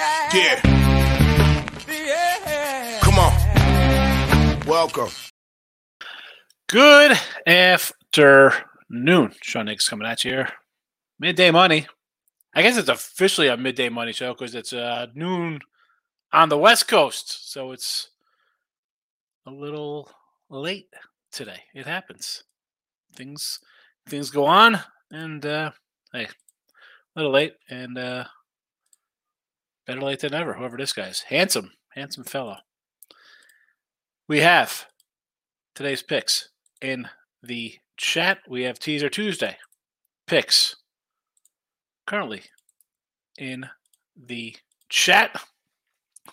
Yeah. Yeah. Yeah. Come on. Welcome. Good afternoon. Sean Higgs coming at you here. Midday money. I guess it's officially a midday money show because it's uh, noon on the West Coast. So it's a little late today. It happens. Things things go on and uh hey, a little late and uh better late than never, whoever this guy is. Handsome, handsome fellow. We have today's picks in the chat. We have Teaser Tuesday picks currently in the chat.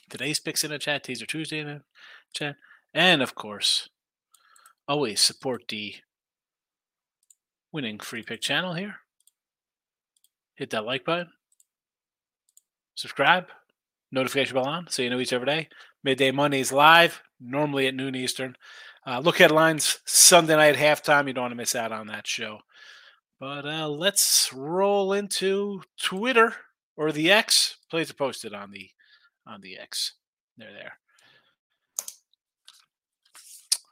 Today's picks in the chat, Teaser Tuesday in the chat. And of course, always support the winning free pick channel here. Hit that like button, subscribe, notification bell on so you know each every day. Midday Money is live, normally at noon Eastern. Uh, look headlines Sunday night halftime. You don't want to miss out on that show. But uh, let's roll into Twitter or the X. Plays are posted on the on the X. They're there.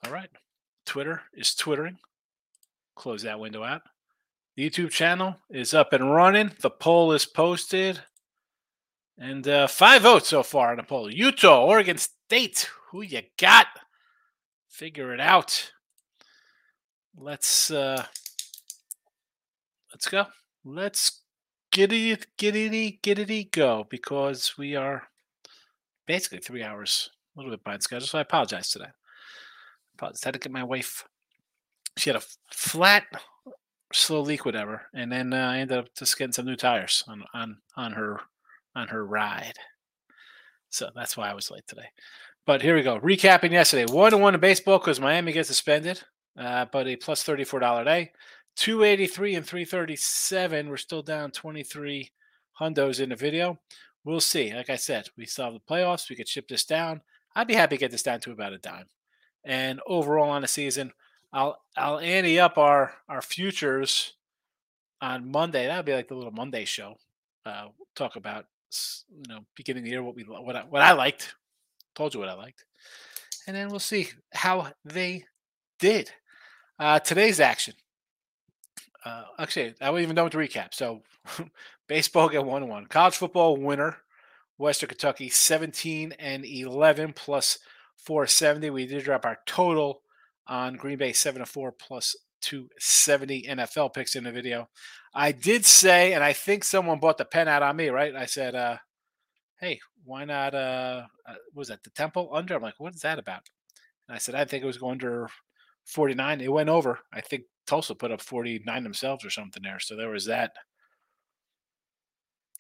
All right. Twitter is twittering. Close that window out. The YouTube channel is up and running. The poll is posted. And uh, five votes so far on the poll. Utah, Oregon State. Who you got? Figure it out. Let's uh let's go. Let's it, get it, go because we are basically three hours, a little bit behind schedule. So I apologize today. Apologize. Had to get my wife. She had a flat, slow leak, whatever, and then uh, I ended up just getting some new tires on on on her on her ride. So that's why I was late today. But here we go. Recapping yesterday. One to one in baseball because Miami gets suspended, uh, but a plus thirty four dollar day. 283 and 337. We're still down 23 hundos in the video. We'll see. Like I said, we still have the playoffs. We could ship this down. I'd be happy to get this down to about a dime. And overall on the season, I'll I'll ante up our our futures on Monday. That'll be like the little Monday show. Uh, talk about you know beginning of the year what we what I, what I liked. Told you what I liked, and then we'll see how they did. Uh, today's action. Uh, actually, I wasn't even done with the recap. So, baseball get one one. College football winner, Western Kentucky, seventeen and eleven plus four seventy. We did drop our total on Green Bay seven and four plus two seventy NFL picks in the video. I did say, and I think someone bought the pen out on me, right? I said, uh, "Hey, why not? Uh, uh, was that the Temple under?" I'm like, "What is that about?" And I said, "I think it was going under 49. It went over. I think Tulsa put up 49 themselves or something there. So there was that.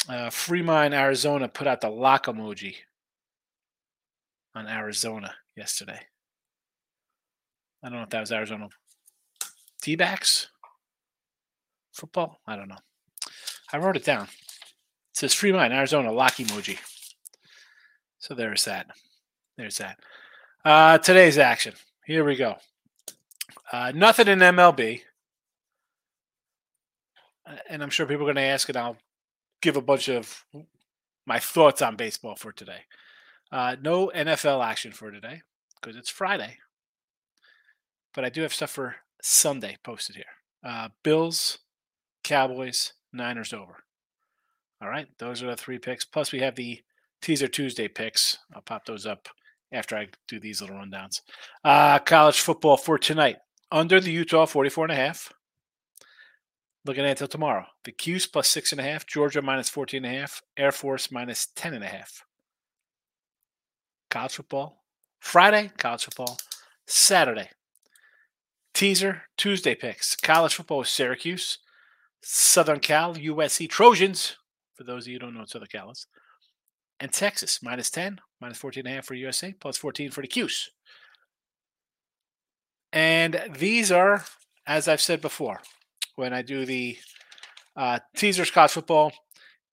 Uh, Fremont, Arizona put out the lock emoji on Arizona yesterday. I don't know if that was Arizona D backs football. I don't know. I wrote it down. It says Fremont, Arizona lock emoji. So there's that. There's that. Uh, today's action. Here we go. Uh, nothing in MLB. And I'm sure people are going to ask, and I'll give a bunch of my thoughts on baseball for today. Uh, no NFL action for today because it's Friday. But I do have stuff for Sunday posted here. Uh, Bills, Cowboys, Niners over. All right, those are the three picks. Plus, we have the teaser Tuesday picks. I'll pop those up after I do these little rundowns. Uh, college football for tonight under the Utah 44 and a half. Looking at until tomorrow. The Cuse plus six and a half, Georgia minus 14 and a half, Air Force minus 10 and a half. College football. Friday, college football. Saturday. Teaser, Tuesday picks. College football with Syracuse, Southern Cal, USC Trojans, for those of you who don't know Southern Cal is, and Texas, minus 10, minus 14 and a half for USC, plus 14 for the Cuse. And these are, as I've said before, when I do the uh, teasers college football,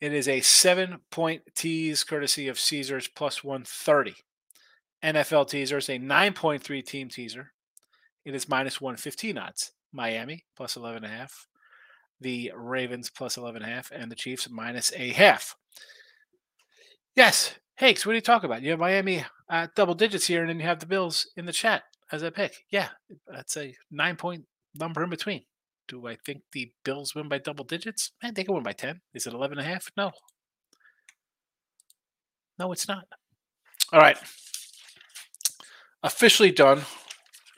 it is a seven point tease courtesy of Caesars plus 130. NFL teasers, a 9.3 team teaser. It is minus 115 odds. Miami plus 11.5. The Ravens plus 11.5. And the Chiefs minus a half. Yes. Hakes, what are you talking about? You have Miami uh, double digits here, and then you have the Bills in the chat as a pick. Yeah, that's a nine point number in between. Do I think the Bills win by double digits? Man, they can win by 10. Is it 11 and a half? No. No, it's not. All right. Officially done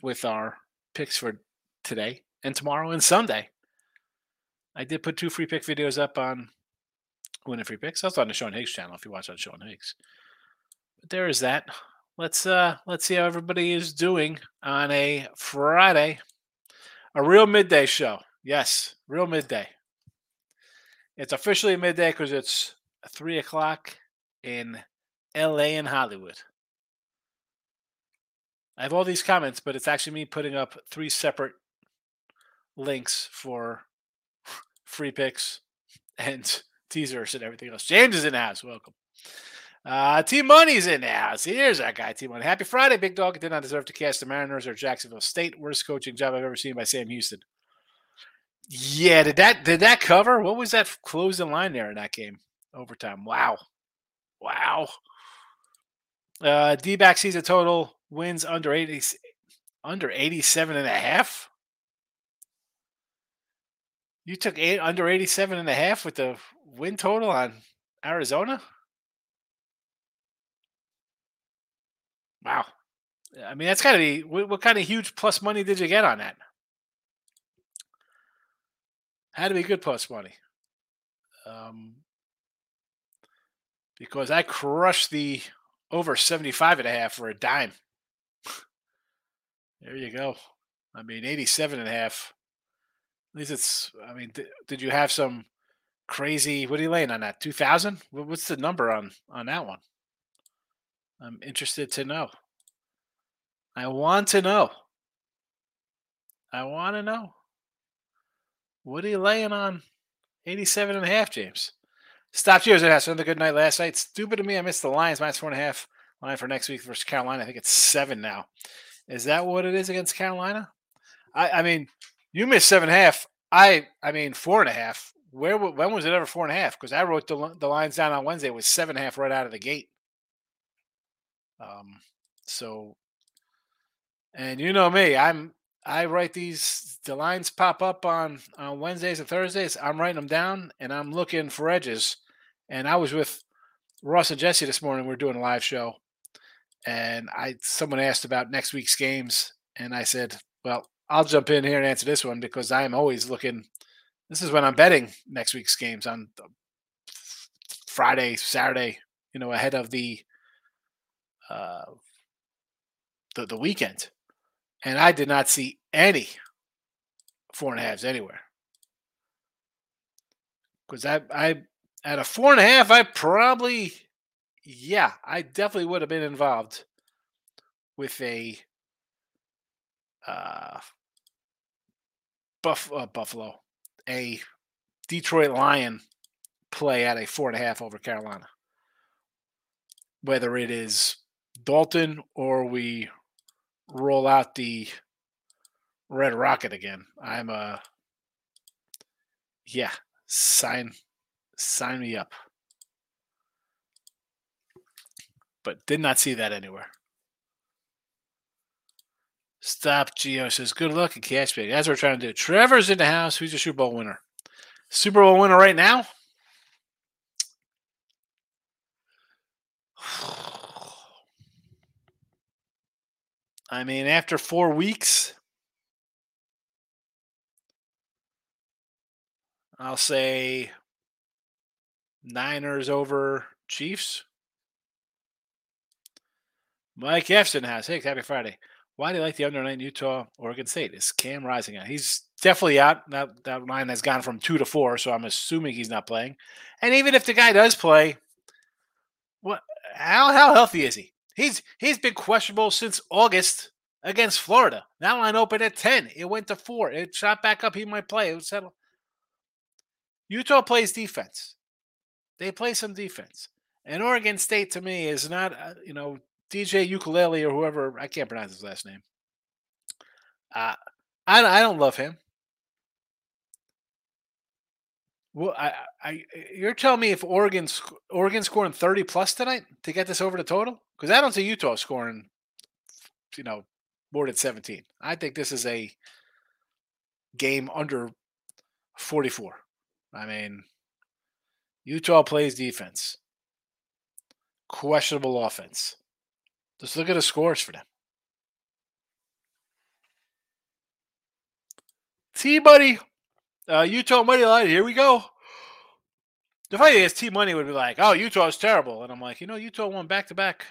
with our picks for today and tomorrow and Sunday. I did put two free pick videos up on winning free picks. That's on the Sean Higgs channel if you watch on Sean Higgs. But there is that. Let's uh let's see how everybody is doing on a Friday. A real midday show. Yes, real midday. It's officially midday because it's three o'clock in LA and Hollywood. I have all these comments, but it's actually me putting up three separate links for free picks and teasers and everything else. James is in the house. Welcome. Uh, T Money's in the house. Here's that guy, T Money. Happy Friday, big dog. It did not deserve to cast the Mariners or Jacksonville State. Worst coaching job I've ever seen by Sam Houston. Yeah, did that did that cover? What was that closing line there in that game? Overtime. Wow. Wow. Uh D back season total wins under 80 under 87 and a half. You took eight under 87 and a half with the win total on Arizona? Wow. I mean, that's got to be what, what, kind of huge plus money did you get on that? Had to be good plus money. Um, because I crushed the over 75 and a half for a dime. there you go. I mean, 87 and a half. At least it's, I mean, th- did you have some crazy, what are you laying on that? 2000? What's the number on, on that one? I'm interested to know. I want to know. I want to know. What are you laying on 87 and a half, James? Stop Cheers. It has another good night last night. Stupid of me. I missed the Lions minus four and a half line for next week versus Carolina. I think it's seven now. Is that what it is against Carolina? I, I mean, you missed seven and a half. I I mean four and a half. Where when was it ever four and a half? Because I wrote the the lines down on Wednesday. It was seven and a half right out of the gate. Um, so, and you know me, I'm I write these the lines pop up on on Wednesdays and Thursdays. I'm writing them down and I'm looking for edges. And I was with Ross and Jesse this morning. We are doing a live show, and I someone asked about next week's games, and I said, "Well, I'll jump in here and answer this one because I am always looking. This is when I'm betting next week's games on Friday, Saturday, you know, ahead of the uh, the the weekend, and I did not see any four and a halves anywhere. Because I I at a four and a half, I probably yeah, I definitely would have been involved with a uh, Buff, uh, Buffalo, a Detroit Lion play at a four and a half over Carolina. Whether it is Dalton or we roll out the Red Rocket again, I'm a uh, yeah, sign sign me up. But did not see that anywhere. Stop Geo says, good luck in catch big. That's what we're trying to do. Trevor's in the house. Who's your Super Bowl winner? Super Bowl winner right now? I mean, after four weeks, I'll say Niners over Chiefs. Mike Efson has. Hey, happy Friday. Why do you like the under nine Utah Oregon State? Is Cam Rising out? He's definitely out. That that line has gone from two to four, so I'm assuming he's not playing. And even if the guy does play, what how how healthy is he? He's he's been questionable since August against Florida. That line opened at 10. It went to four. It shot back up. He might play. It would settle. Utah plays defense. They play some defense. And Oregon State to me is not, uh, you know, DJ Ukulele or whoever I can't pronounce his last name. Uh, I I don't love him. Well, I, I, you're telling me if Oregon, Oregon scoring 30 plus tonight to get this over the total? Because I don't see Utah scoring, you know, more than 17. I think this is a game under 44. I mean, Utah plays defense, questionable offense. Just look at the scores for them. T Buddy, uh, Utah money line. Here we go. The funny thing is, T Money would be like, "Oh, Utah is terrible," and I'm like, you know, Utah won back to back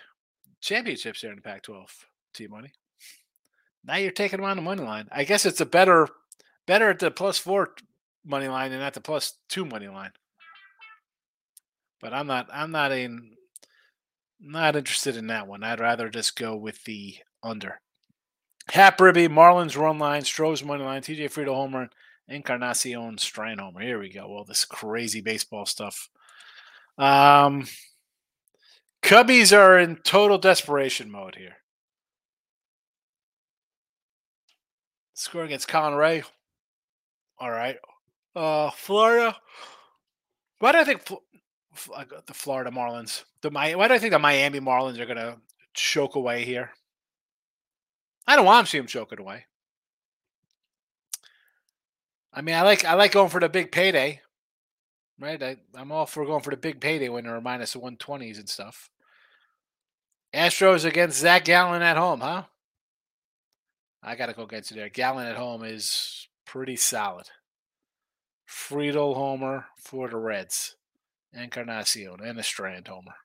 championships here in the Pac-12. T Money. Now you're taking them on the money line. I guess it's a better, better at the plus four money line than at the plus two money line. But I'm not. I'm not in. Not interested in that one. I'd rather just go with the under. Hap Ribby, Marlins run line, Stros money line, TJ Friedl homer, Encarnacion Strand homer. Here we go. All this crazy baseball stuff. Um, Cubbies are in total desperation mode here. Score against Colin Rea. All right. Uh, Florida. Why do I think Uh, the Florida Marlins? The why do I think the Miami Marlins are going to choke away here? I don't want to see them choke it away. I mean, I like I like going for the big payday, right? I, I'm all for going for the big payday when they're minus the 120s and stuff. Astros against Zach Gallen at home, huh? I got to go against it there. Gallen at home is pretty solid. Friedl homer for the Reds. Encarnacion and a Strand homer.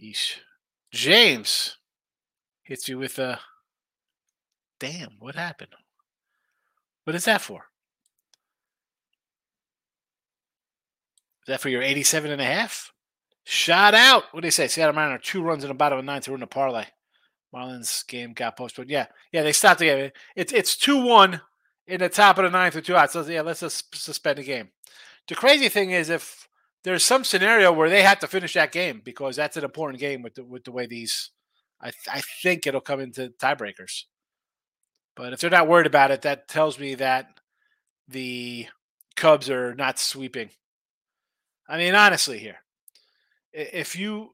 Yeesh. James hits you with a damn, what happened? What is that for? Is that for your 87 and a half? Shot out. What do they say? Seattle Mariner, two runs in the bottom of ninth to win the parlay. Marlins game got postponed. Yeah, yeah, they stopped the game. It's it's two one in the top of the ninth with two outs. So yeah, let's just suspend the game. The crazy thing is if there's some scenario where they have to finish that game because that's an important game with the, with the way these. I I think it'll come into tiebreakers. But if they're not worried about it, that tells me that the Cubs are not sweeping. I mean, honestly, here, if you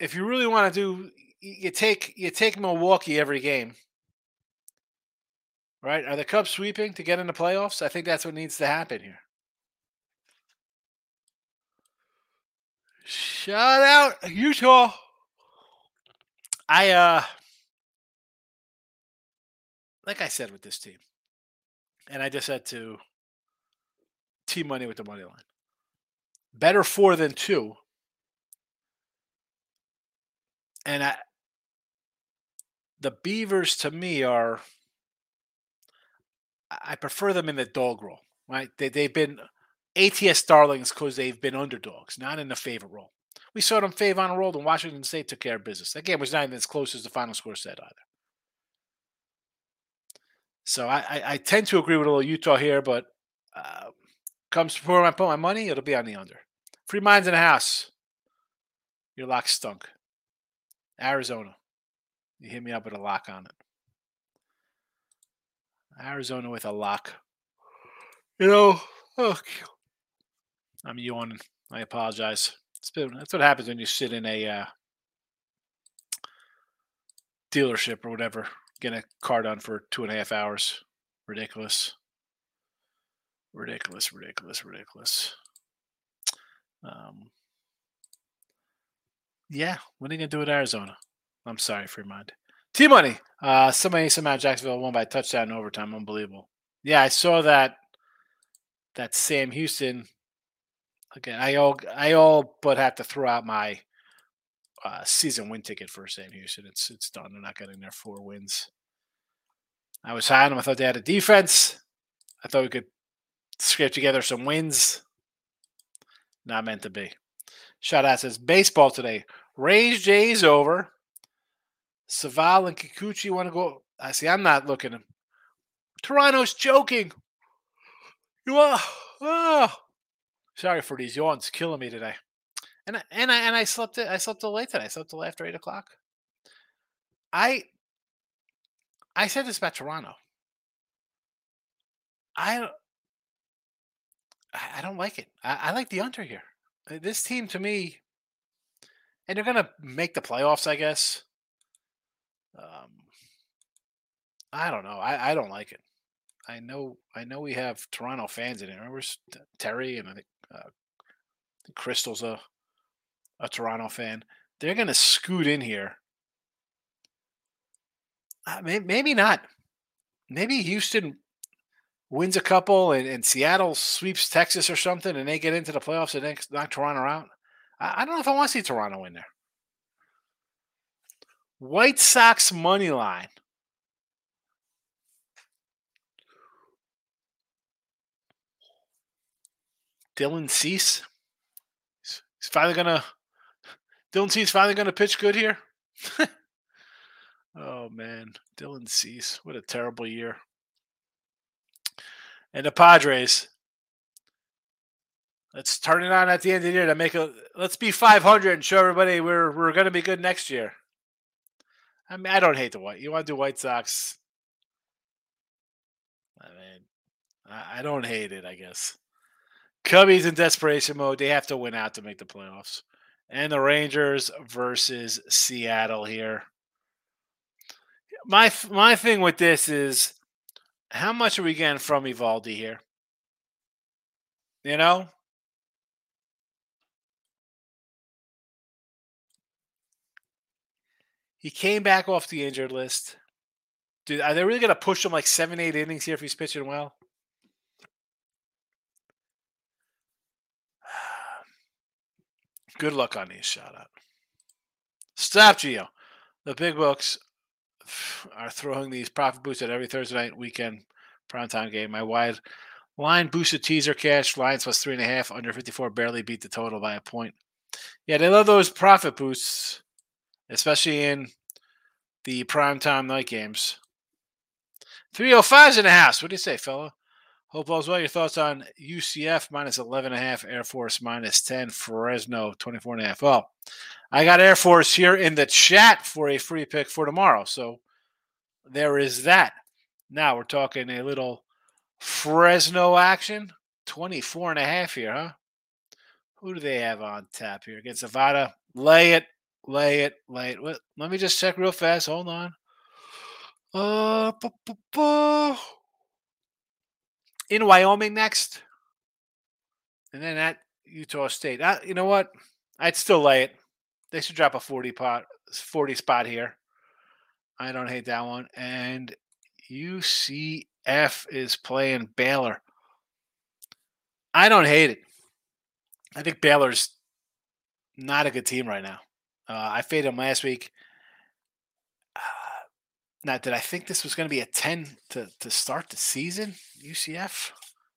if you really want to do, you take you take Milwaukee every game, right? Are the Cubs sweeping to get in the playoffs? I think that's what needs to happen here. Shout out Utah. I uh like I said with this team, and I just had to T money with the money line. Better four than two. And I, the Beavers to me are, I prefer them in the dog role, right? They, they've been ATS darlings because they've been underdogs, not in the favorite role. We saw them fave on a roll, and Washington State took care of business. That game was not even as close as the final score said either. So I, I, I, tend to agree with a little Utah here, but uh, comes to where I put my money, it'll be on the under. Free minds in the house. Your lock stunk. Arizona. You hit me up with a lock on it. Arizona with a lock. You know, oh, I'm yawning. I apologize. Been, that's what happens when you sit in a uh, dealership or whatever get a car done for two and a half hours. Ridiculous. Ridiculous, ridiculous, ridiculous. Um, yeah, what are you gonna do with Arizona? I'm sorry, Fremont. T Money. Uh, somebody somehow Jacksonville won by touchdown in overtime. Unbelievable. Yeah, I saw that. That Sam Houston. Again, I all I all but have to throw out my uh, season win ticket for Sam Houston. It's it's done. They're not getting their four wins. I was high on them. I thought they had a defense. I thought we could scrape together some wins. Not meant to be. Shout out says baseball today. Rays Jays over. Civale and Kikuchi want to go. I see. I'm not looking. Toronto's joking. You are. Oh. Sorry for these yawns, killing me today. And I, and I and I slept. I slept till late today. I slept till after eight o'clock. I I said this about Toronto. I I, don't like it. I, I like the under here. This team to me, and they're gonna make the playoffs, I guess. Um, I don't know. I, I don't like it. I know. I know we have Toronto fans in it. Remember Terry and I think uh, Crystal's a a Toronto fan. They're gonna scoot in here. Uh, may, maybe not. Maybe Houston wins a couple and, and Seattle sweeps Texas or something, and they get into the playoffs and then knock Toronto out. I, I don't know if I want to see Toronto in there. White Sox money line. Dylan Cease. He's finally gonna. Dylan Cease finally gonna pitch good here. oh man, Dylan Cease, what a terrible year. And the Padres. Let's turn it on at the end of the year to make a. Let's be 500 and show everybody we're we're gonna be good next year. I mean, I don't hate the white. You want to do White Sox? I mean, I, I don't hate it. I guess. Cubbies in desperation mode. They have to win out to make the playoffs. And the Rangers versus Seattle here. My my thing with this is how much are we getting from Eovaldi here? You know? He came back off the injured list. Dude, are they really gonna push him like seven, eight innings here if he's pitching well? Good luck on these shout out. Stop, Geo. The big books are throwing these profit boosts at every Thursday night weekend primetime game. My wide line boosted teaser cash lines plus three and a half under 54 barely beat the total by a point. Yeah, they love those profit boosts, especially in the primetime night games. 305's in the house. What do you say, fella? Hope all's well. Your thoughts on UCF minus 11.5, Air Force minus 10, Fresno 24.5. Well, I got Air Force here in the chat for a free pick for tomorrow. So there is that. Now we're talking a little Fresno action. 24 and a half here, huh? Who do they have on tap here against Nevada? Lay it, lay it, lay it. Let me just check real fast. Hold on. Uh, in Wyoming next, and then at Utah State. Uh, you know what? I'd still lay it. They should drop a forty pot, forty spot here. I don't hate that one. And UCF is playing Baylor. I don't hate it. I think Baylor's not a good team right now. Uh, I faded them last week. Now, did I think this was going to be a 10 to, to start the season? UCF?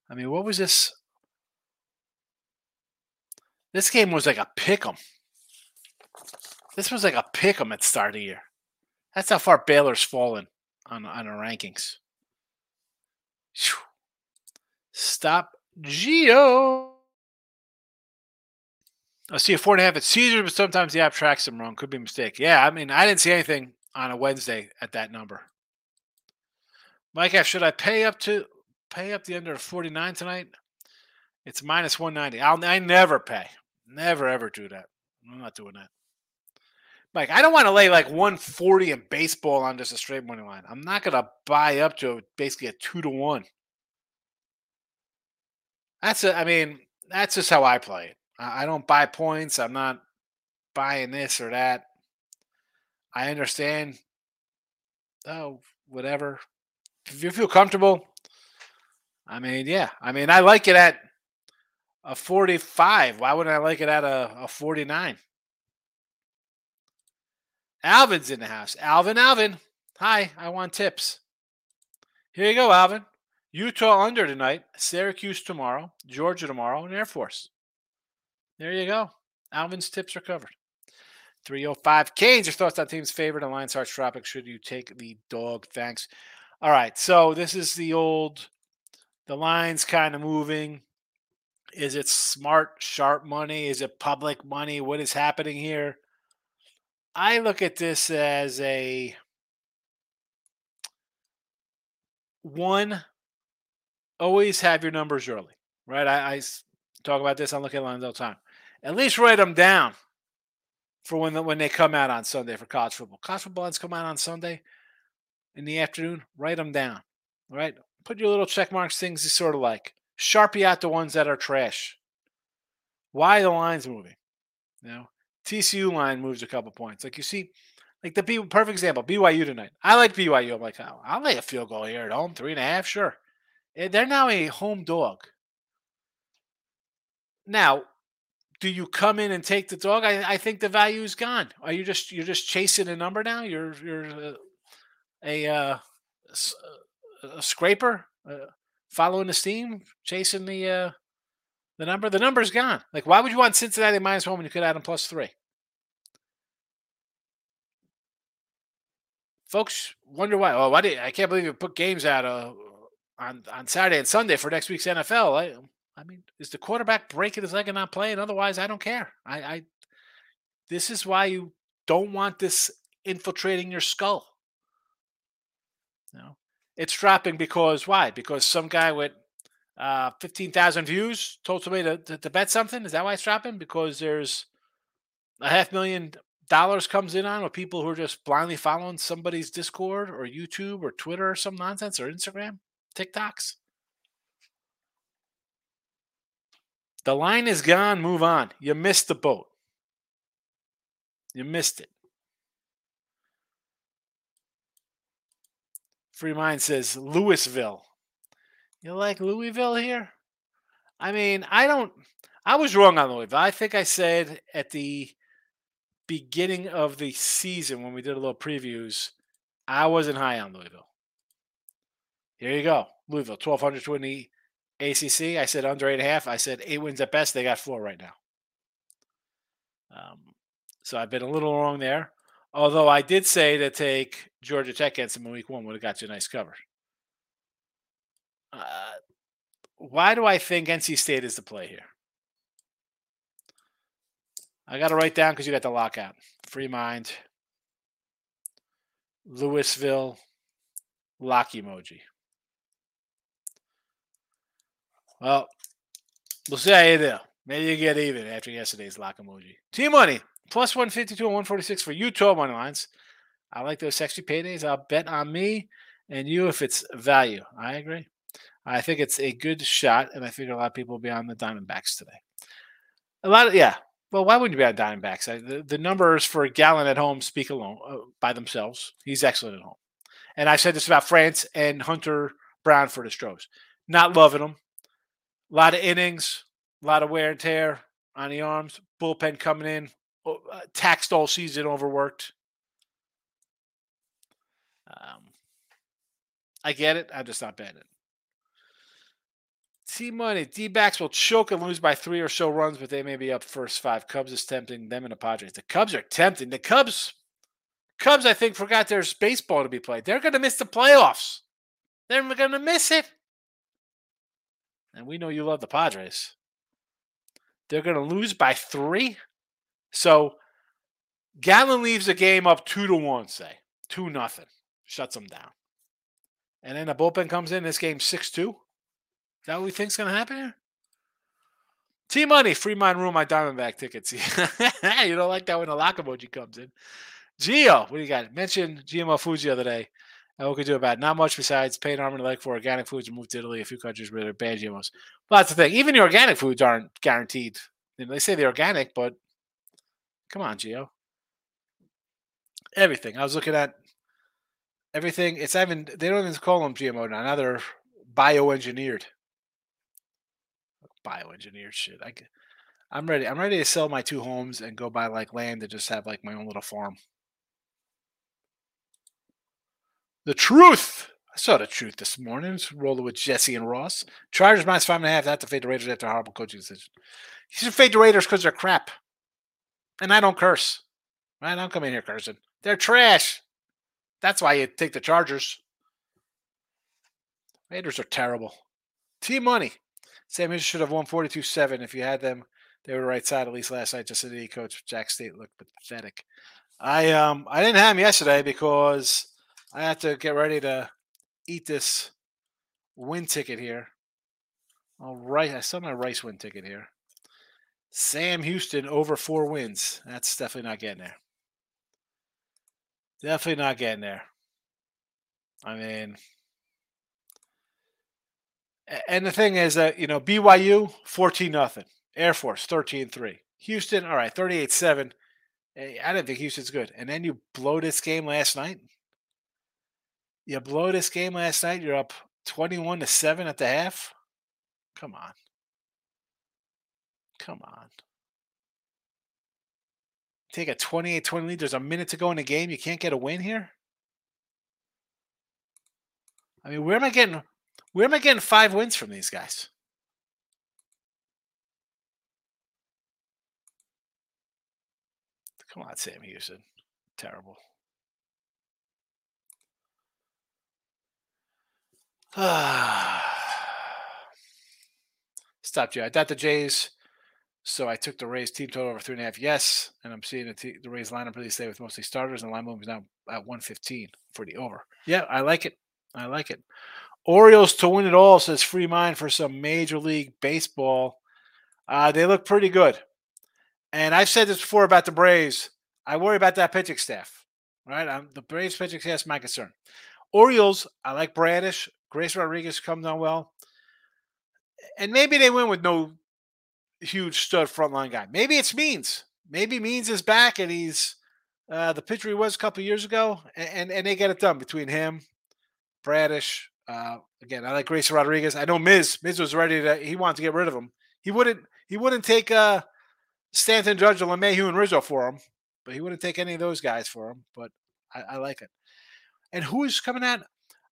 I mean, what was this? This game was like a pick 'em. This was like a pick 'em at start of year. That's how far Baylor's fallen on, on the rankings. Phew. Stop Geo. I see a four and a half at Caesar, but sometimes the app tracks them wrong. Could be a mistake. Yeah, I mean, I didn't see anything on a Wednesday at that number. Mike F, should I pay up to pay up the under 49 tonight? It's minus 190. I'll I never pay. Never ever do that. I'm not doing that. Mike, I don't want to lay like 140 in baseball on just a straight money line. I'm not gonna buy up to basically a two to one. That's a, I mean, that's just how I play it. I I don't buy points. I'm not buying this or that. I understand. Oh, whatever. If you feel comfortable, I mean, yeah. I mean, I like it at a 45. Why wouldn't I like it at a, a 49? Alvin's in the house. Alvin, Alvin. Hi, I want tips. Here you go, Alvin. Utah under tonight, Syracuse tomorrow, Georgia tomorrow, and Air Force. There you go. Alvin's tips are covered. 305 Canes, your thoughts on team's favorite Alliance Arts Tropic. Should you take the dog? Thanks. All right. So this is the old, the line's kind of moving. Is it smart, sharp money? Is it public money? What is happening here? I look at this as a one, always have your numbers early, right? I talk about this on Look at Lines all the time. At least write them down for when the, when they come out on Sunday for college football. College football lines come out on Sunday in the afternoon. Write them down, all right? Put your little check marks, things you sort of like. Sharpie out the ones that are trash. Why the line's moving? You know, TCU line moves a couple points. Like you see, like the B, perfect example, BYU tonight. I like BYU. I'm like, oh, I'll lay a field goal here at home, three and a half, sure. Eh, They're now a home dog. Now, do you come in and take the dog? I, I think the value is gone. Are you just you're just chasing a number now? You're you're uh, a uh, uh, a scraper, uh, following the steam, chasing the uh, the number. The number's gone. Like, why would you want Cincinnati minus one when you could add them plus three? Folks wonder why. Oh, why did I can't believe you put games out uh, on on Saturday and Sunday for next week's NFL. I, I mean, is the quarterback breaking his leg and not playing? Otherwise, I don't care. I, I this is why you don't want this infiltrating your skull. No, it's dropping because why? Because some guy with uh, fifteen thousand views told somebody to, to, to bet something. Is that why it's dropping? Because there's a half million dollars comes in on with people who are just blindly following somebody's Discord or YouTube or Twitter or some nonsense or Instagram, TikToks. The line is gone. Move on. You missed the boat. You missed it. Free Mind says Louisville. You like Louisville here? I mean, I don't. I was wrong on Louisville. I think I said at the beginning of the season when we did a little previews, I wasn't high on Louisville. Here you go. Louisville, 1,200 to win the ACC. I said under eight and a half. I said eight wins at best. They got four right now. Um, so I've been a little wrong there. Although I did say to take Georgia Tech against them in week one would have got you a nice cover. Uh, why do I think NC State is the play here? I got to write down because you got the lockout. Free mind. Louisville. Lock emoji. Well, we'll see how you do. Maybe you get even after yesterday's lock emoji. Team money plus 152 and 146 for Utah money lines. I like those sexy paydays. I'll bet on me and you if it's value. I agree. I think it's a good shot, and I figure a lot of people will be on the Diamondbacks today. A lot of yeah. Well, why wouldn't you be on Diamondbacks? I, the, the numbers for Gallen at home speak alone uh, by themselves. He's excellent at home, and I said this about France and Hunter Brown for the Stros. Not loving him. A lot of innings, a lot of wear and tear on the arms. Bullpen coming in, uh, taxed all season, overworked. Um, I get it. I'm just not betting. T money. D backs will choke and lose by three or so runs, but they may be up first five. Cubs is tempting them and the Padres. The Cubs are tempting. The Cubs, Cubs, I think, forgot there's baseball to be played. They're going to miss the playoffs. They're going to miss it. And we know you love the Padres. They're going to lose by three. So Gallen leaves the game up two to one, say two nothing, shuts them down. And then the bullpen comes in. This game six two. Is that what we think's going to happen here? T Money, free mind room, my Diamondback tickets. you don't like that when the lock emoji comes in. Geo, what do you got? Mentioned GMO foods the other day. What could do about it? not much besides paying arm and leg for organic foods and move to Italy, a few countries where they're bad GMOs. Well, that's the thing. Even the organic foods aren't guaranteed. You know, they say they're organic, but come on, Geo. Everything. I was looking at everything. It's even they don't even call them GMO now. Now they're bioengineered. Bioengineered shit. I, I'm ready. I'm ready to sell my two homes and go buy like land and just have like my own little farm. The truth. I saw the truth this morning. Rolling with Jesse and Ross. Chargers minus five and a half. That to fade the Raiders after a horrible coaching decision. You should fade the Raiders because they're crap. And I don't curse. Right? I don't come in here cursing. They're trash. That's why you take the Chargers. Raiders are terrible. T Money. Sam should have won 42 7 if you had them. They were right side at least last night. Just the coach Jack State looked pathetic. I um I didn't have him yesterday because I have to get ready to eat this win ticket here All right, I saw my Rice win ticket here. Sam Houston over four wins. That's definitely not getting there. Definitely not getting there. I mean, and the thing is that, you know, BYU 14 nothing. Air Force 13 3. Houston, all right, 38 7. Eh, I didn't think Houston's good. And then you blow this game last night. You blow this game last night. You're up 21 to 7 at the half. Come on. Come on. Take a 28 20 lead. There's a minute to go in the game. You can't get a win here. I mean, where am I getting where am I getting five wins from these guys? Come on, Sam Houston. Terrible. Stop, Jay. I thought the Jays, so I took the Rays team total over three and a half. Yes, and I'm seeing the, t- the Rays lineup really stay with mostly starters, and the line move is now at 115 for the over. Yeah, I like it. I like it. Orioles to win it all says free mind for some Major League Baseball. Uh, they look pretty good. And I've said this before about the Braves. I worry about that pitching staff, right? I'm, the Braves pitching staff is my concern. Orioles, I like Bradish. Grayson Rodriguez comes on well. And maybe they win with no huge stud frontline guy. Maybe it's Means. Maybe Means is back and he's uh, the pitcher he was a couple years ago, and, and, and they get it done between him, Bradish. Uh, again, I like Grayson Rodriguez. I know Miz. Miz was ready to. He wanted to get rid of him. He wouldn't. He wouldn't take uh, Stanton, Judge, LeMahieu, and Rizzo for him, but he wouldn't take any of those guys for him. But I, I like it. And who is coming out?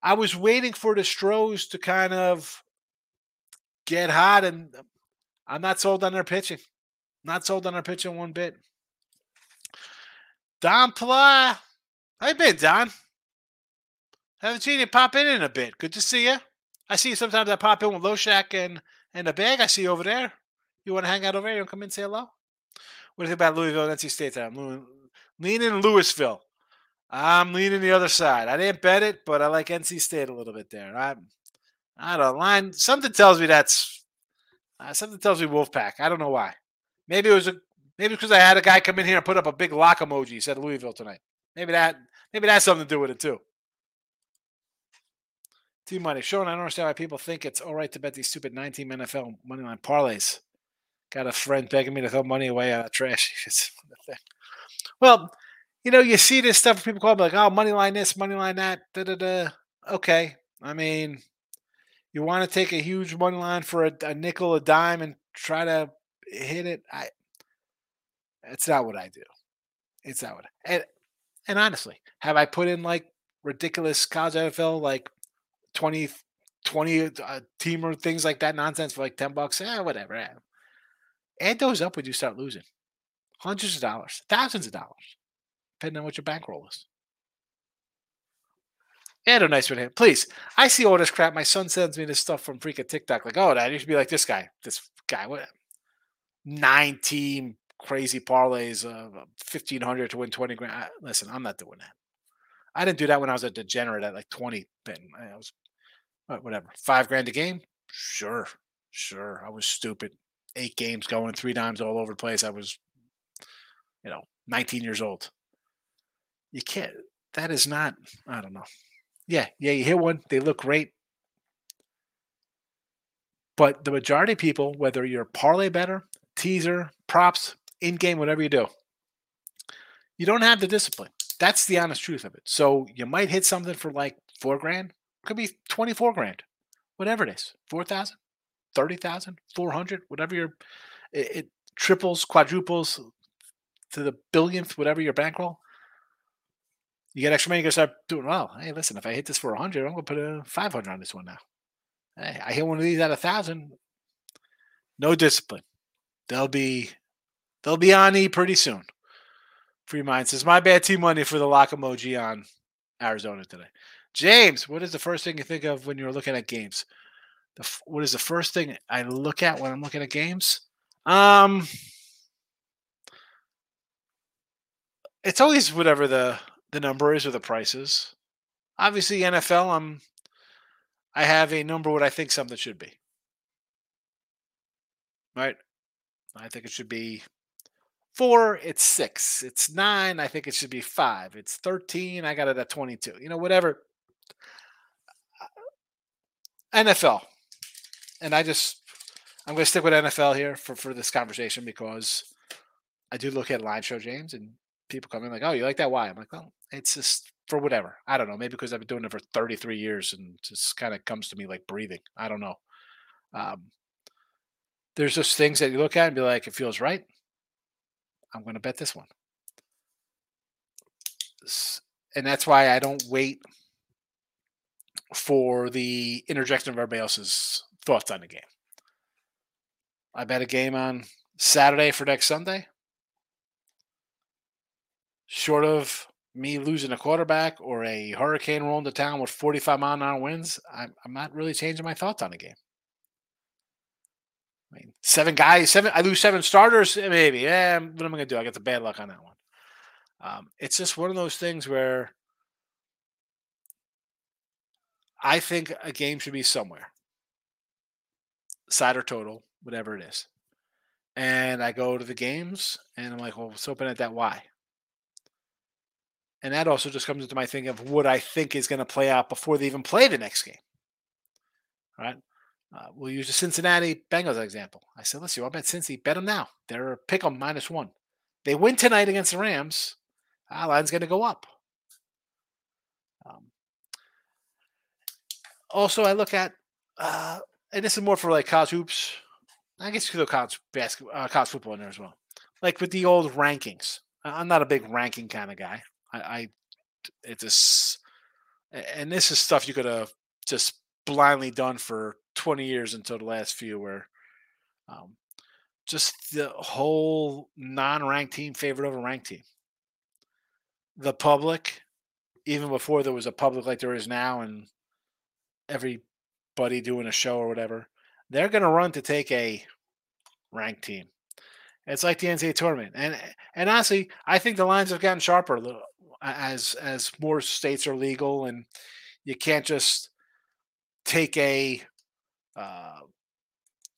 I was waiting for the Stros to kind of get hot, and uh, I'm not sold on their pitching. Not sold on their pitching one bit. Don Pla, how you been, Don? Haven't seen you pop in in a bit. Good to see you. I see you sometimes. I pop in with Loshak and and a bag. I see you over there. You want to hang out over here? You come in and say hello? What do you think about Louisville and NC State? I'm leaning Louisville. I'm leaning the other side. I didn't bet it, but I like NC State a little bit there. I'm, I don't line. Something tells me that's uh, something tells me Wolfpack. I don't know why. Maybe it was a maybe because I had a guy come in here and put up a big lock emoji. He Said Louisville tonight. Maybe that maybe that's something to do with it too. Team money. Sean, I don't understand why people think it's all right to bet these stupid 19 NFL money line parlays. Got a friend begging me to throw money away on trash. well, you know, you see this stuff. People call me like, "Oh, money line this, money line that." Da da da. Okay, I mean, you want to take a huge money line for a, a nickel, a dime, and try to hit it. I. It's not what I do. It's not what. I, and and honestly, have I put in like ridiculous college NFL like 20, 20 uh, teamer things like that nonsense for like 10 bucks? Yeah, whatever. Eh. Add those up when you start losing. Hundreds of dollars, thousands of dollars depending on what your bankroll is. And a nice one here. Please. I see all this crap. My son sends me this stuff from freaking TikTok. Like, oh, dad, you should be like this guy. This guy. What? Nine team crazy parlays of uh, 1500 to win 20 grand. I, listen, I'm not doing that. I didn't do that when I was a degenerate at like 20 betting. I was uh, whatever. Five grand a game? Sure. Sure. I was stupid. Eight games going three times all over the place. I was, you know, 19 years old you can't. That is not. I don't know. Yeah, yeah. You hit one. They look great. But the majority of people, whether you're parlay better, teaser, props, in game, whatever you do, you don't have the discipline. That's the honest truth of it. So you might hit something for like four grand. Could be 24 grand, whatever it is 4,000, 30,000, 400, whatever your, it, it triples, quadruples to the billionth, whatever your bankroll you get extra money, you can start doing well. Hey, listen, if I hit this for 100, I'm going to put a 500 on this one now. Hey, I hit one of these at a thousand. No discipline. They'll be they'll be on E pretty soon. Free mind says my bad team money for the lock emoji on Arizona today. James, what is the first thing you think of when you're looking at games? The, what is the first thing I look at when I'm looking at games? Um, it's always whatever the the number is or the prices. Obviously, NFL, I'm I have a number what I think something should be. right? I think it should be four. It's six. It's nine. I think it should be five. It's 13. I got it at 22. You know, whatever. NFL. And I just, I'm going to stick with NFL here for, for this conversation because I do look at line show James and people come in like, oh, you like that? Why? I'm like, well, it's just for whatever. I don't know. Maybe because I've been doing it for 33 years and just kind of comes to me like breathing. I don't know. Um, there's just things that you look at and be like, it feels right. I'm going to bet this one. And that's why I don't wait for the interjection of everybody else's thoughts on the game. I bet a game on Saturday for next Sunday. Short of me losing a quarterback or a hurricane rolling to town with 45 mile an hour winds, I'm, I'm not really changing my thoughts on the game. I mean, seven guys, seven. I lose seven starters, eh, maybe. Yeah, what am I going to do? I get the bad luck on that one. Um, it's just one of those things where I think a game should be somewhere, side or total, whatever it is. And I go to the games, and I'm like, well, let's open at that Y. And that also just comes into my thinking of what I think is going to play out before they even play the next game. All right. Uh, we'll use the Cincinnati Bengals example. I said, let's see, I'll bet Cincy. Bet them now. They're pick them minus one. They win tonight against the Rams. Our line's going to go up. Um, also, I look at, uh, and this is more for like college hoops. I guess you could throw college basketball, uh, college football in there as well. Like with the old rankings. I'm not a big ranking kind of guy. I, I it's just, and this is stuff you could have just blindly done for 20 years until the last few, where um, just the whole non-ranked team favored over ranked team. The public, even before there was a public like there is now, and everybody doing a show or whatever, they're going to run to take a ranked team. It's like the NCAA tournament, and and honestly, I think the lines have gotten sharper as as more states are legal, and you can't just take a uh,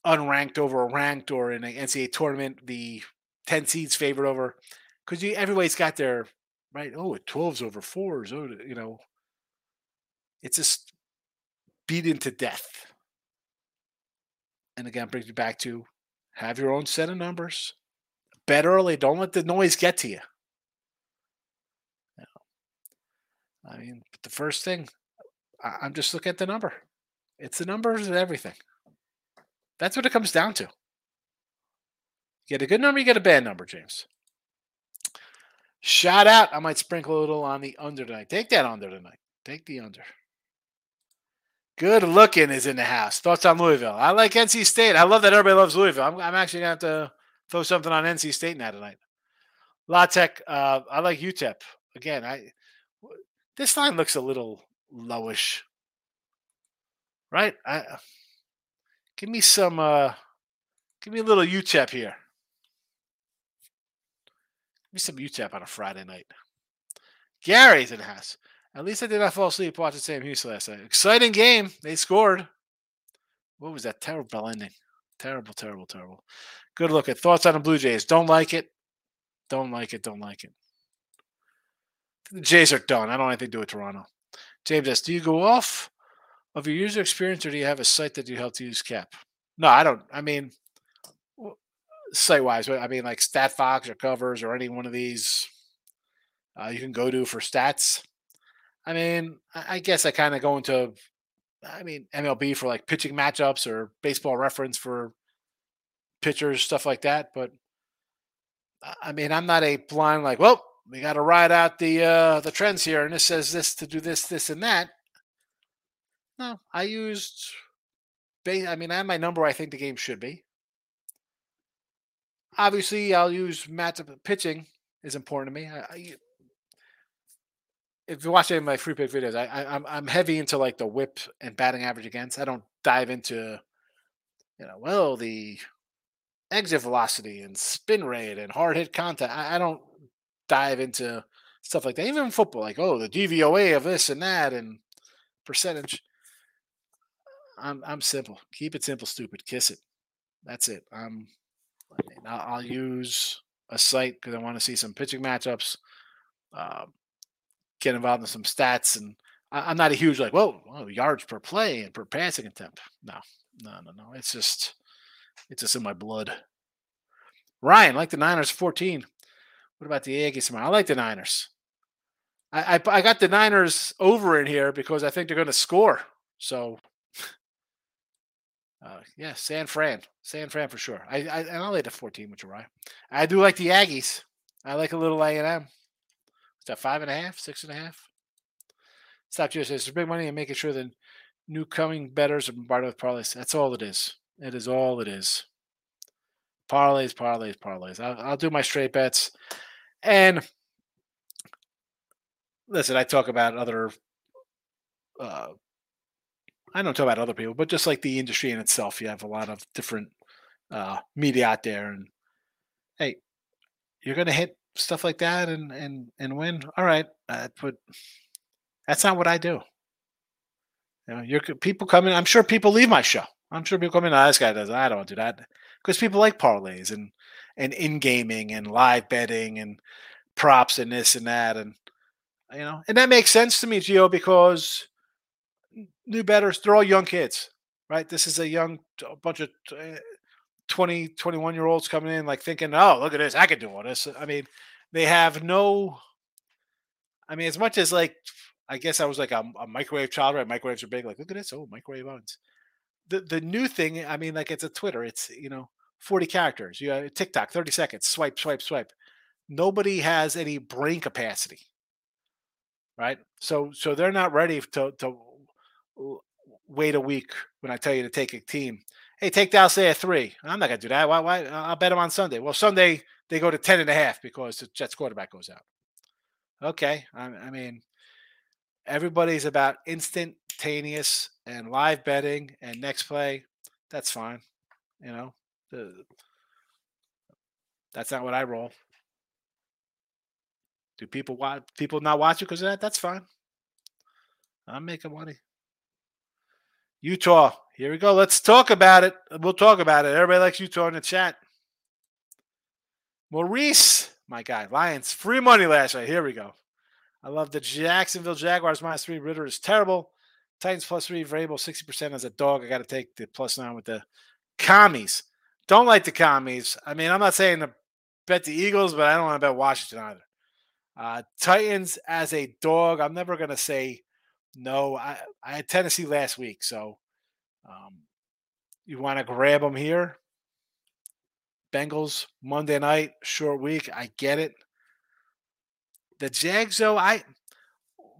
unranked over a ranked, or in an NCAA tournament, the ten seeds favored over because you everybody's got their right. Oh, 12s over fours. Oh, you know, it's just beaten to death. And again, brings you back to have your own set of numbers. Bet early. Don't let the noise get to you. I mean, the first thing, I'm just looking at the number. It's the numbers and everything. That's what it comes down to. You get a good number, you get a bad number, James. Shout out. I might sprinkle a little on the under tonight. Take that under tonight. Take the under. Good looking is in the house. Thoughts on Louisville? I like NC State. I love that everybody loves Louisville. I'm, I'm actually going to have to throw something on NC State now tonight. La Tech, uh, I like UTEP. Again, I this line looks a little lowish right? I, give me some, uh, give me a little UTEP here. Give me some UTEP on a Friday night. Gary's in house. At least I did not fall asleep watching Sam Houston last night. Exciting game. They scored. What was that terrible ending? Terrible, terrible, terrible. Good look at thoughts on the Blue Jays. Don't like it. Don't like it. Don't like it. The Jays are done. I don't anything to do with Toronto. James S. Do you go off of your user experience, or do you have a site that you help to use Cap? No, I don't. I mean, site wise, I mean like StatFox or Covers or any one of these uh, you can go to for stats. I mean, I guess I kind of go into, I mean, MLB for like pitching matchups or baseball reference for pitchers, stuff like that. But I mean, I'm not a blind like, well, we got to ride out the uh, the trends here, and this says this to do this, this, and that. No, I used. I mean, I have my number. I think the game should be. Obviously, I'll use matchup pitching is important to me. I, I, if you watch any of my free pick videos, I, I I'm I'm heavy into like the WHIP and batting average against. I don't dive into, you know, well the exit velocity and spin rate and hard hit contact. I, I don't dive into stuff like that. Even in football, like oh the DVOA of this and that and percentage. I'm I'm simple. Keep it simple, stupid. Kiss it. That's it. I mean, I'll, I'll use a site because I want to see some pitching matchups. Uh, get involved in some stats, and I, am not a huge like, whoa, yards per play and per passing attempt. No, no, no, no. It's just, it's just in my blood. Ryan, like the Niners 14. What about the Aggies? I like the Niners. I, I, I got the Niners over in here because I think they're going to score. So, uh, yeah, San Fran, San Fran for sure. I I and I'll lay the 14 with Ryan. I do like the Aggies. I like a little A and M. Is that five and a half, six and a half? Stop just it's big money and making sure that new coming betters are bombarded with parlays. That's all it is. It is all it is. Parlays, parlays, parlays. I'll, I'll do my straight bets. And listen, I talk about other. Uh, I don't talk about other people, but just like the industry in itself, you have a lot of different uh, media out there, and hey, you're going to hit stuff like that and and and win. All right, uh, but that's not what I do. You know, you're people coming. I'm sure people leave my show. I'm sure people come in. Oh, this guy does. I don't do that because people like parlays and and in gaming and live betting and props and this and that and you know and that makes sense to me, Gio, because new betters they're all young kids, right? This is a young a bunch of uh, 20, 21 year olds coming in like thinking, oh, look at this, I could do all this. I mean, they have no. I mean, as much as like I guess I was like a, a microwave child, right? Microwaves are big. Like, look at this. Oh, microwave ovens. The the new thing, I mean, like it's a Twitter. It's you know, 40 characters. You have TikTok, 30 seconds. Swipe, swipe, swipe. Nobody has any brain capacity. Right? So so they're not ready to to wait a week when I tell you to take a team. Hey, take Dallas at three. I'm not gonna do that. Why? Why? I'll bet them on Sunday. Well, Sunday they go to 10 and a half because the Jets quarterback goes out. Okay. I, I mean, everybody's about instantaneous and live betting and next play. That's fine. You know, that's not what I roll. Do people watch people not watch it because of that? That's fine. I'm making money. Utah. Here we go. Let's talk about it. We'll talk about it. Everybody likes Utah in the chat. Maurice, my guy. Lions. Free money last night. Here we go. I love the Jacksonville Jaguars minus three. Ridder is terrible. Titans plus three. Vrabel 60% as a dog. I got to take the plus nine with the commies. Don't like the commies. I mean, I'm not saying to bet the Eagles, but I don't want to bet Washington either. Uh, Titans as a dog. I'm never going to say no. I, I had Tennessee last week, so um, you want to grab them here. Bengals Monday night, short week. I get it. The Jags, though, I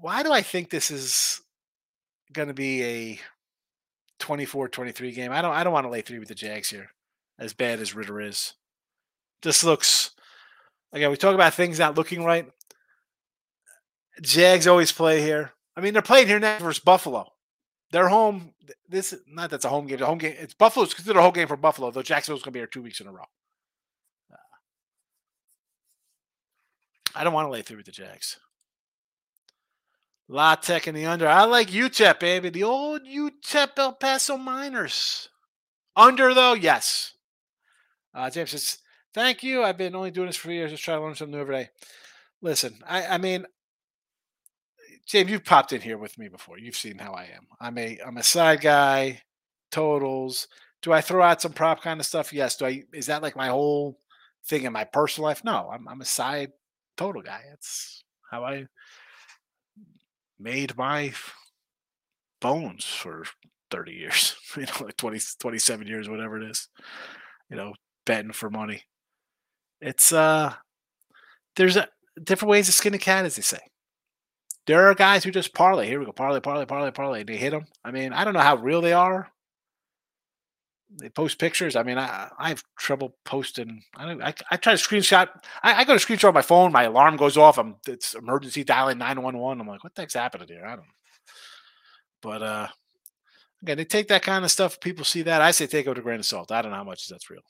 why do I think this is going to be a 24-23 game? I don't. I don't want to lay three with the Jags here. As bad as Ridder is, this looks again. We talk about things not looking right. Jags always play here. I mean, they're playing here next versus Buffalo. They're home. This not that's a home game. Home game. It's Buffalo's considered a home game for Buffalo, though Jacksonville's going to be here two weeks in a row. Uh, I don't want to lay through with the Jags. La Tech in the under. I like UTEP, baby. The old UTEP El Paso Miners. Under, though, yes. Uh, James says, Thank you. I've been only doing this for years. Just trying to learn something new every day. Listen, I, I mean, James, you've popped in here with me before. You've seen how I am. I'm a I'm a side guy, totals. Do I throw out some prop kind of stuff? Yes. Do I is that like my whole thing in my personal life? No, I'm I'm a side total guy. It's how I made my bones for 30 years, you know, like 20, 27 years, whatever it is, you know, betting for money. It's, uh, there's a different ways to skin a cat, as they say. There are guys who just parlay. Here we go, parlay, parlay, parlay, parlay. They hit them. I mean, I don't know how real they are they post pictures. I mean, I, I have trouble posting. I, I, I try to screenshot. I, I go to screenshot my phone. My alarm goes off. I'm it's emergency dialing nine one one. I'm like, what the heck's happening here? I don't. But uh, again, they take that kind of stuff. People see that. I say take it with a grain of salt. I don't know how much that's real.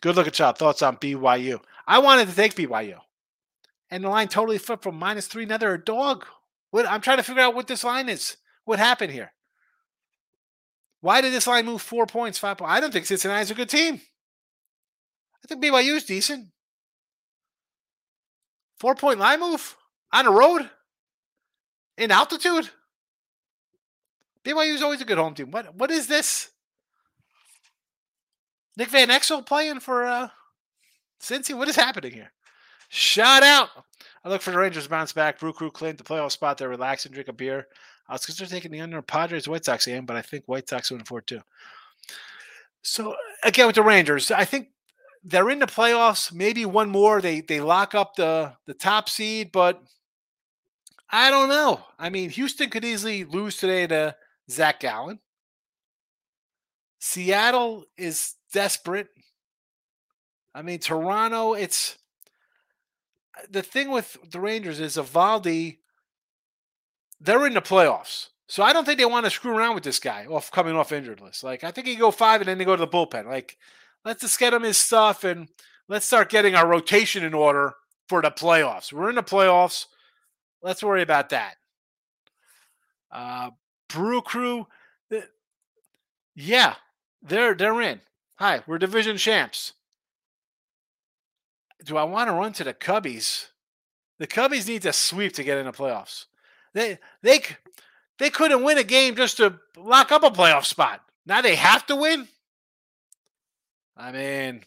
Good looking shot. Thoughts on BYU? I wanted to take BYU, and the line totally flipped from minus three. Now they're a dog. What I'm trying to figure out what this line is. What happened here? Why did this line move four points, five points? I don't think Cincinnati's a good team. I think BYU is decent. Four point line move on the road in altitude. BYU is always a good home team. What what is this? Nick Van Exel playing for uh Cincy? What is happening here? Shout out. I look for the Rangers bounce back. Brew Crew claimed the playoff spot. They're relaxing, drink a beer. I was considering taking the under Padres White Sox game, but I think White Sox win four two. So again with the Rangers, I think they're in the playoffs. Maybe one more. They they lock up the the top seed, but I don't know. I mean, Houston could easily lose today to Zach Gallen. Seattle is desperate. I mean, Toronto, it's the thing with the Rangers is Eovaldi, they're in the playoffs. So I don't think they want to screw around with this guy off coming off injured list. Like I think he go five and then they go to the bullpen. Like let's just get him his stuff and let's start getting our rotation in order for the playoffs. We're in the playoffs. Let's worry about that. Uh Brew Crew, yeah, they're they're in. Hi, we're division champs. Do I want to run to the Cubbies? The Cubbies need to sweep to get in the playoffs. They they they couldn't win a game just to lock up a playoff spot. Now they have to win. I mean,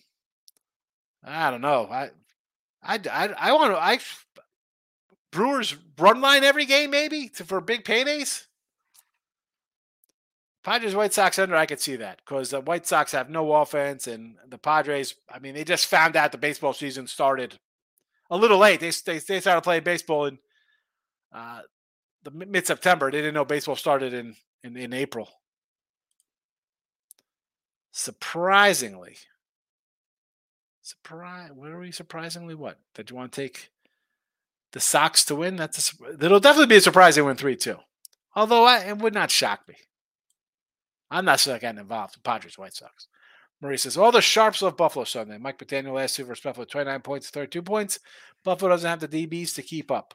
I don't know. I I I, I want to. I Brewers run line every game maybe to, for big paydays. Padres White Sox under, I could see that because the White Sox have no offense, and the Padres. I mean, they just found out the baseball season started a little late. They they, they started playing baseball in uh, the mid September. They didn't know baseball started in, in in April. Surprisingly, surprise. What are we surprisingly? What did you want to take the Sox to win? That's a, it'll definitely be a surprise they win three two. Although I, it would not shock me. I'm not getting involved in Padres White Sox. Marie says, all the sharps love Buffalo Sunday. Mike McDaniel last versus Buffalo, 29 points, 32 points. Buffalo doesn't have the DBs to keep up.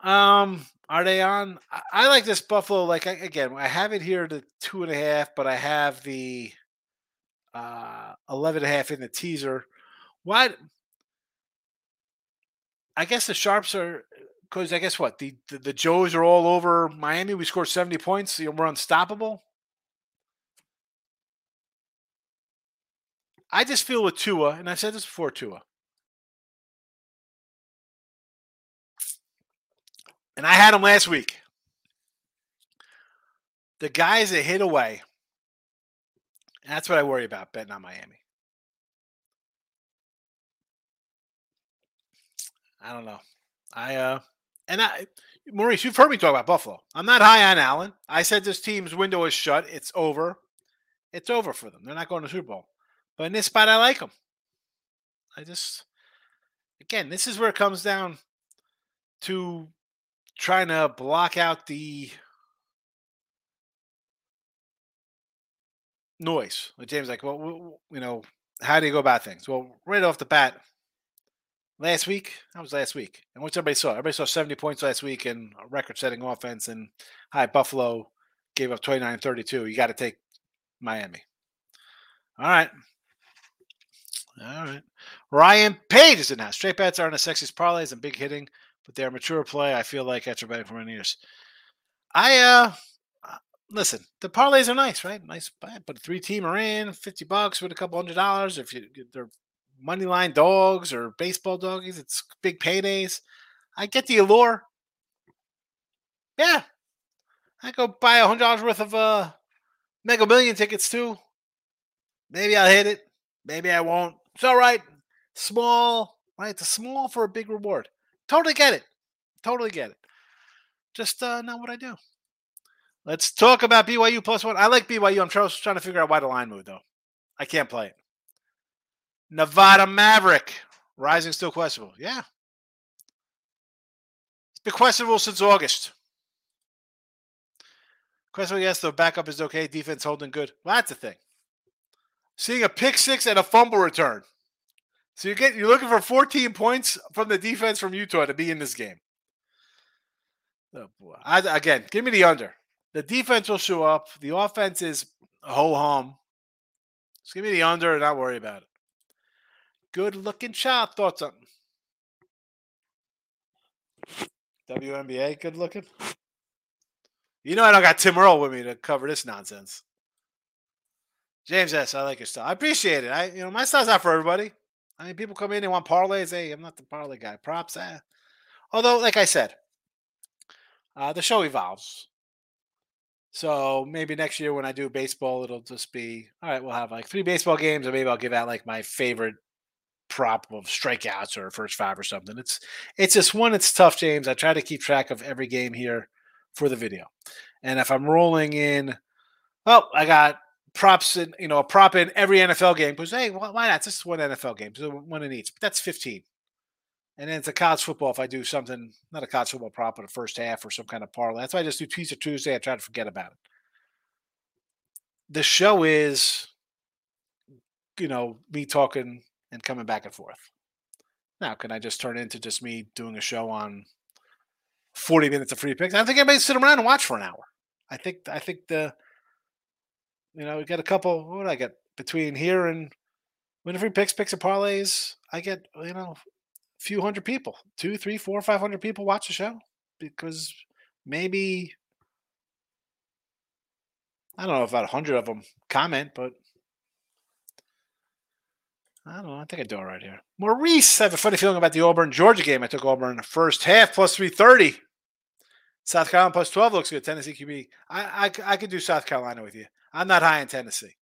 Um, are they on? I, I like this Buffalo. Like I, again, I have it here to two and a half, but I have the uh 11 and a half in the teaser. What? I guess the sharps are because I guess what the, the, the Joes are all over Miami. We scored seventy points. You know, we're unstoppable. I just feel with Tua, and I said this before Tua, and I had him last week. The guys that hit away, that's what I worry about betting on Miami. I don't know. I uh and I, Maurice, you've heard me talk about Buffalo. I'm not high on Allen. I said this team's window is shut. It's over. It's over for them. They're not going to Super Bowl. But in this spot, I like them. I just, again, this is where it comes down to trying to block out the noise. James, like, well, you know, how do you go about things? Well, right off the bat, last week. That was last week. And what's everybody saw? Everybody saw 70 points last week and a record setting offense. And hi, Buffalo gave up 29 32. You got to take Miami. All right. All right. Ryan Page is in house. Straight bets aren't the sexiest parlays and big hitting, but they're mature play. I feel like after betting for many years. I, uh, uh, listen, the parlays are nice, right? Nice, but a three team are in 50 bucks with a couple hundred dollars. If you, they're money line dogs or baseball doggies. It's big paydays. I get the allure. Yeah. I go buy a hundred dollars worth of uh mega million tickets too. Maybe I'll hit it. Maybe I won't. It's all right. Small, right? It's small for a big reward. Totally get it. Totally get it. Just uh, not what I do. Let's talk about BYU plus one. I like BYU. I'm trying, trying to figure out why the line moved though. I can't play it. Nevada Maverick. Rising still questionable. Yeah. It's been questionable since August. Questionable, yes, the backup is okay. Defense holding good. Well, that's the thing. Seeing a pick six and a fumble return. So you get you're looking for 14 points from the defense from Utah to be in this game. Oh boy. I, again, give me the under. The defense will show up. The offense is ho hum. Just give me the under and not worry about it. Good looking child. Thoughts on WNBA? Good looking. You know I don't got Tim Earl with me to cover this nonsense. James S, I like your style. I appreciate it. I you know my style's not for everybody. I mean, people come in and want parlays. Hey, I'm not the parlay guy. Props. Eh. Although, like I said, uh, the show evolves. So maybe next year when I do baseball, it'll just be all right. We'll have like three baseball games, and maybe I'll give out like my favorite prop of strikeouts or first five or something. It's it's just one. It's tough, James. I try to keep track of every game here for the video, and if I'm rolling in, well, I got props in you know a prop in every NFL game because hey, why not? It's just one NFL game, so one in each. But that's 15. And then it's a college football. If I do something, not a college football prop, but a first half or some kind of parlay. That's why I just do Teaser Tuesday. I try to forget about it. The show is, you know, me talking and coming back and forth. Now, can I just turn into just me doing a show on 40 minutes of free picks? I think everybody sit around and watch for an hour. I think I think the you know, we got a couple what I get between here and when free picks, picks and parlays, I get, you know, a few hundred people, two, three, four, five hundred people watch the show because maybe I don't know about a hundred of them comment, but I don't know. I think I do all right here. Maurice, I have a funny feeling about the Auburn Georgia game. I took Auburn in the first half plus three thirty. South Carolina plus twelve looks good. Tennessee QB. I, I I could do South Carolina with you. I'm not high in Tennessee.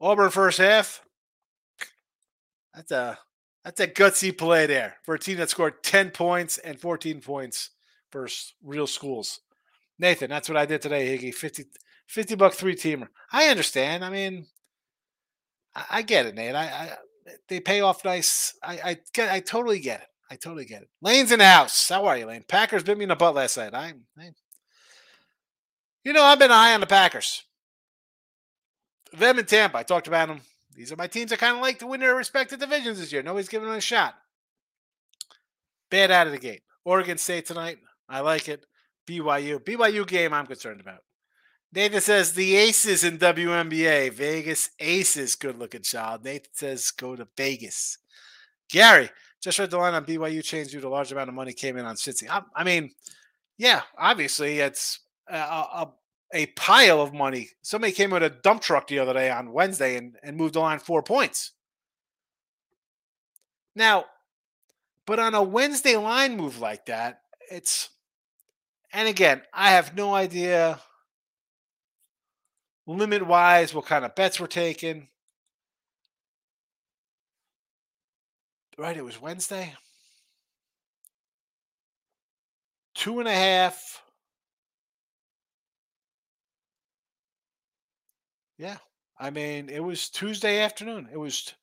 Auburn first half. That's a that's a gutsy play there for a team that scored 10 points and 14 points for real schools. Nathan, that's what I did today, Higgy. 50, 50 buck three teamer. I understand. I mean, I, get it, Nate. I, I, they pay off nice. I I get I totally get it. I totally get it. Lane's in the house. How are you, Lane? Packers bit me in the butt last night. I, I you know, I've been high on the Packers. Them in Tampa. I talked about them these are my teams I kind of like to win their respective divisions this year. Nobody's giving them a shot. Bad out of the gate. Oregon State tonight. I like it. BYU. BYU game I'm concerned about. Nathan says the aces in WNBA. Vegas aces. Good looking child. Nathan says go to Vegas. Gary, just read the line on BYU changed due to a large amount of money came in on Cincy. I, I mean, yeah, obviously it's a, a, a pile of money. Somebody came with a dump truck the other day on Wednesday and, and moved the line four points. Now, but on a Wednesday line move like that, it's, and again, I have no idea limit wise what kind of bets were taken. Right, it was Wednesday. Two and a half Yeah. I mean, it was Tuesday afternoon. It was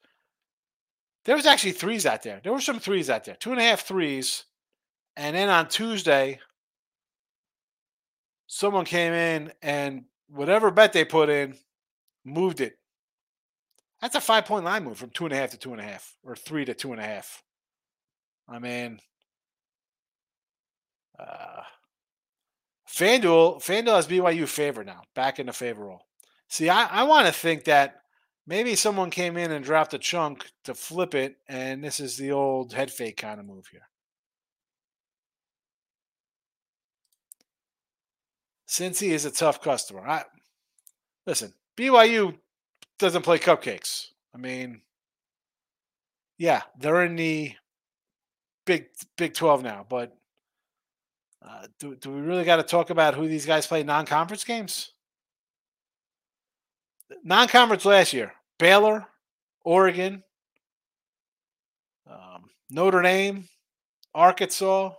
there was actually threes out there. There were some threes out there. Two and a half threes. And then on Tuesday, someone came in and whatever bet they put in, moved it. That's a five point line move from two and a half to two and a half, or three to two and a half. I mean, uh, FanDuel, FanDuel has BYU favor now, back in the favor role. See, I, I want to think that maybe someone came in and dropped a chunk to flip it, and this is the old head fake kind of move here. Cincy is a tough customer. I listen, BYU doesn't play cupcakes. I mean, yeah, they're in the Big Big Twelve now, but uh, do do we really got to talk about who these guys play non-conference games? non-conference last year: Baylor, Oregon, um, Notre Dame, Arkansas,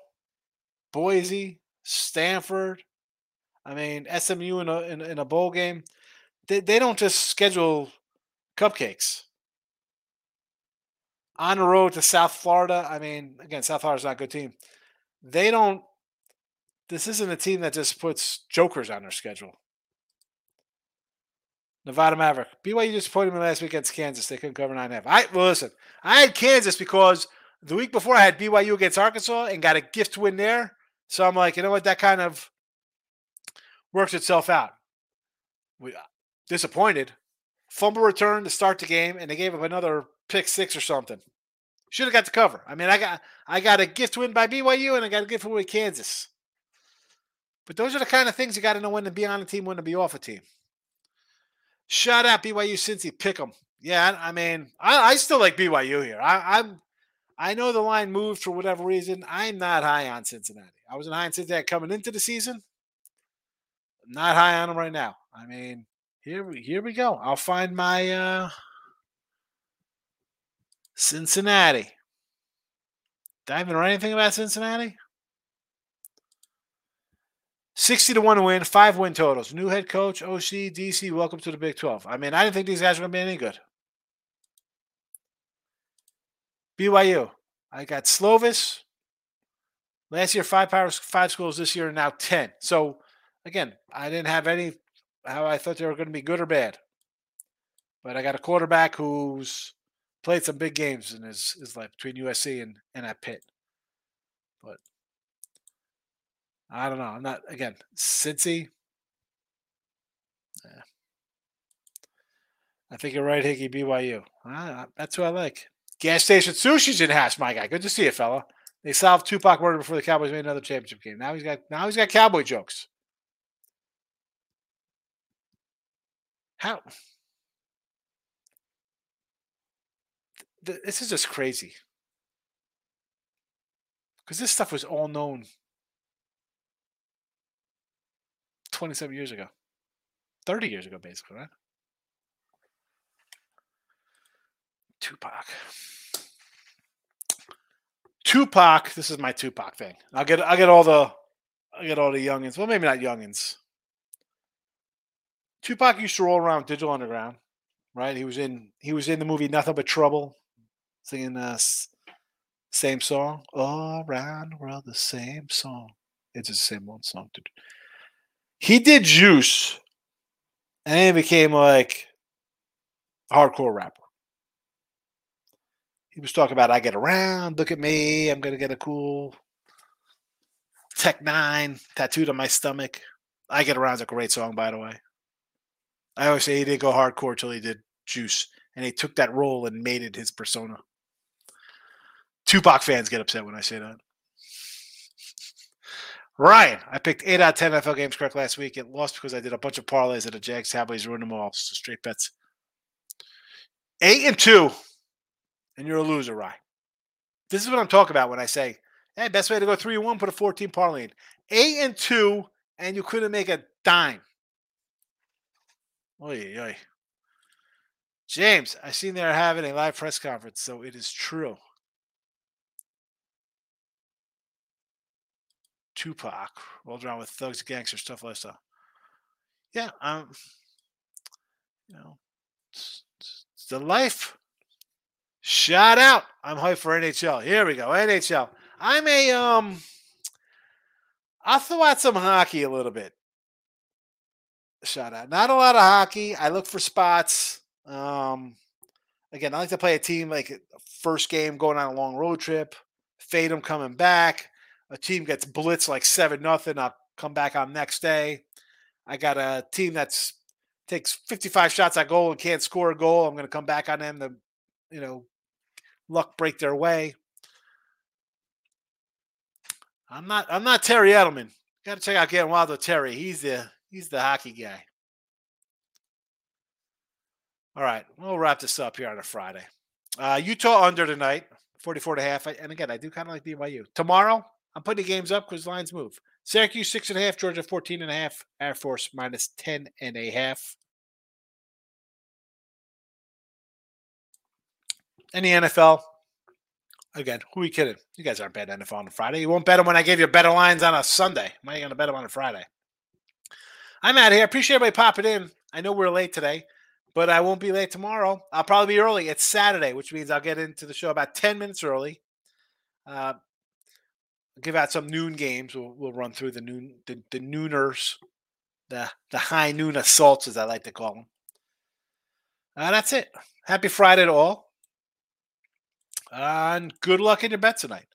Boise, Stanford. I mean, SMU in a in, in a bowl game. They they don't just schedule cupcakes. On the road to South Florida. I mean, again, South Florida's not a good team. They don't. This isn't a team that just puts jokers on their schedule. Nevada Maverick. BYU disappointed me last week against Kansas. They couldn't cover nine and a half. I well, listen. I had Kansas because the week before I had BYU against Arkansas and got a gift win there. So I'm like, you know what? That kind of works itself out. We uh, disappointed. Fumble return to start the game, and they gave up another pick six or something. Should have got the cover. I mean, I got I got a gift win by BYU, and I got a gift win with Kansas. But those are the kind of things you got to know when to be on a team, when to be off a team. Shout out BYU Cincy, pick them. Yeah, I mean, I, I still like BYU here. I, I'm I know the line moved for whatever reason. I'm not high on Cincinnati. I wasn't high on Cincinnati coming into the season. Not high on them right now. I mean, here we here we go. I'll find my uh Cincinnati. Did I even write anything about Cincinnati? 60 to 1 win, five win totals. New head coach, OC, DC, welcome to the Big 12. I mean, I didn't think these guys were going to be any good. BYU. I got Slovis. Last year, five power five schools. This year, now ten. So again, I didn't have any how I thought they were going to be good or bad. But I got a quarterback who's played some big games in his, his life between USC and, and at Pitt. But I don't know. I'm not again, Cincy. Yeah. I think you're right, Higgy. BYU. Ah, that's who I like. Gas station sushi's in house, my guy. Good to see you, fella. They solved Tupac murder before the Cowboys made another championship game. Now he's got now he's got cowboy jokes. How? This is just crazy. Because this stuff was all known 27 years ago. 30 years ago, basically, right? Tupac. Tupac. This is my Tupac thing. I'll get I'll get all the I get all the youngins. Well, maybe not youngins. Tupac used to roll around Digital Underground, right? He was in he was in the movie Nothing But Trouble, singing the same song all around the world, the same song. It's the same one song. Dude. He did Juice, and then he became like hardcore rapper. He was talking about I get around, look at me, I'm gonna get a cool Tech Nine tattooed on my stomach. I get around is a great song, by the way. I always say he didn't go hardcore till he did Juice, and he took that role and made it his persona. Tupac fans get upset when I say that. Ryan, I picked eight out of ten NFL games correct last week. It lost because I did a bunch of parlays at a Jags Cowboys ruined them all. So straight bets. Eight and two and you're a loser, Ryan. This is what I'm talking about when I say, hey, best way to go three and one, put a 14 parlay in. Eight and two, and you couldn't make a dime. Oy, oy. James, I seen they're having a live press conference, so it is true. Tupac rolled around with thugs, gangsters, stuff like that. Yeah, um, you know, it's, it's the life. Shout out. I'm hyped for NHL. Here we go. NHL. I'm a um I'll throw out some hockey a little bit. Shout out. Not a lot of hockey. I look for spots. Um again, I like to play a team like first game going on a long road trip, fade them coming back. A team gets blitzed like seven nothing. I'll come back on next day. I got a team that's takes 55 shots at goal and can't score a goal. I'm going to come back on them to, you know, luck break their way. I'm not I'm not Terry Edelman. Got to check out Getting Wild with Terry. He's the he's the hockey guy. All right, we'll wrap this up here on a Friday. Uh, Utah under tonight, 44 and a half. And again, I do kind of like BYU. Tomorrow, I'm putting the games up because lines move. Syracuse six and a half, Georgia 14 and a half, Air Force minus 10 and a half. in the NFL, again, who are you kidding? You guys aren't betting NFL on a Friday. You won't bet them when I gave you better lines on a Sunday. Why are you going to bet them on a Friday? I'm out of here. Appreciate everybody popping in. I know we're late today, but I won't be late tomorrow. I'll probably be early. It's Saturday, which means I'll get into the show about 10 minutes early. Uh, give out some noon games. We'll, we'll run through the noon the, the nooners, the the high noon assaults, as I like to call them. Uh, that's it. Happy Friday to all. And good luck in your bet tonight.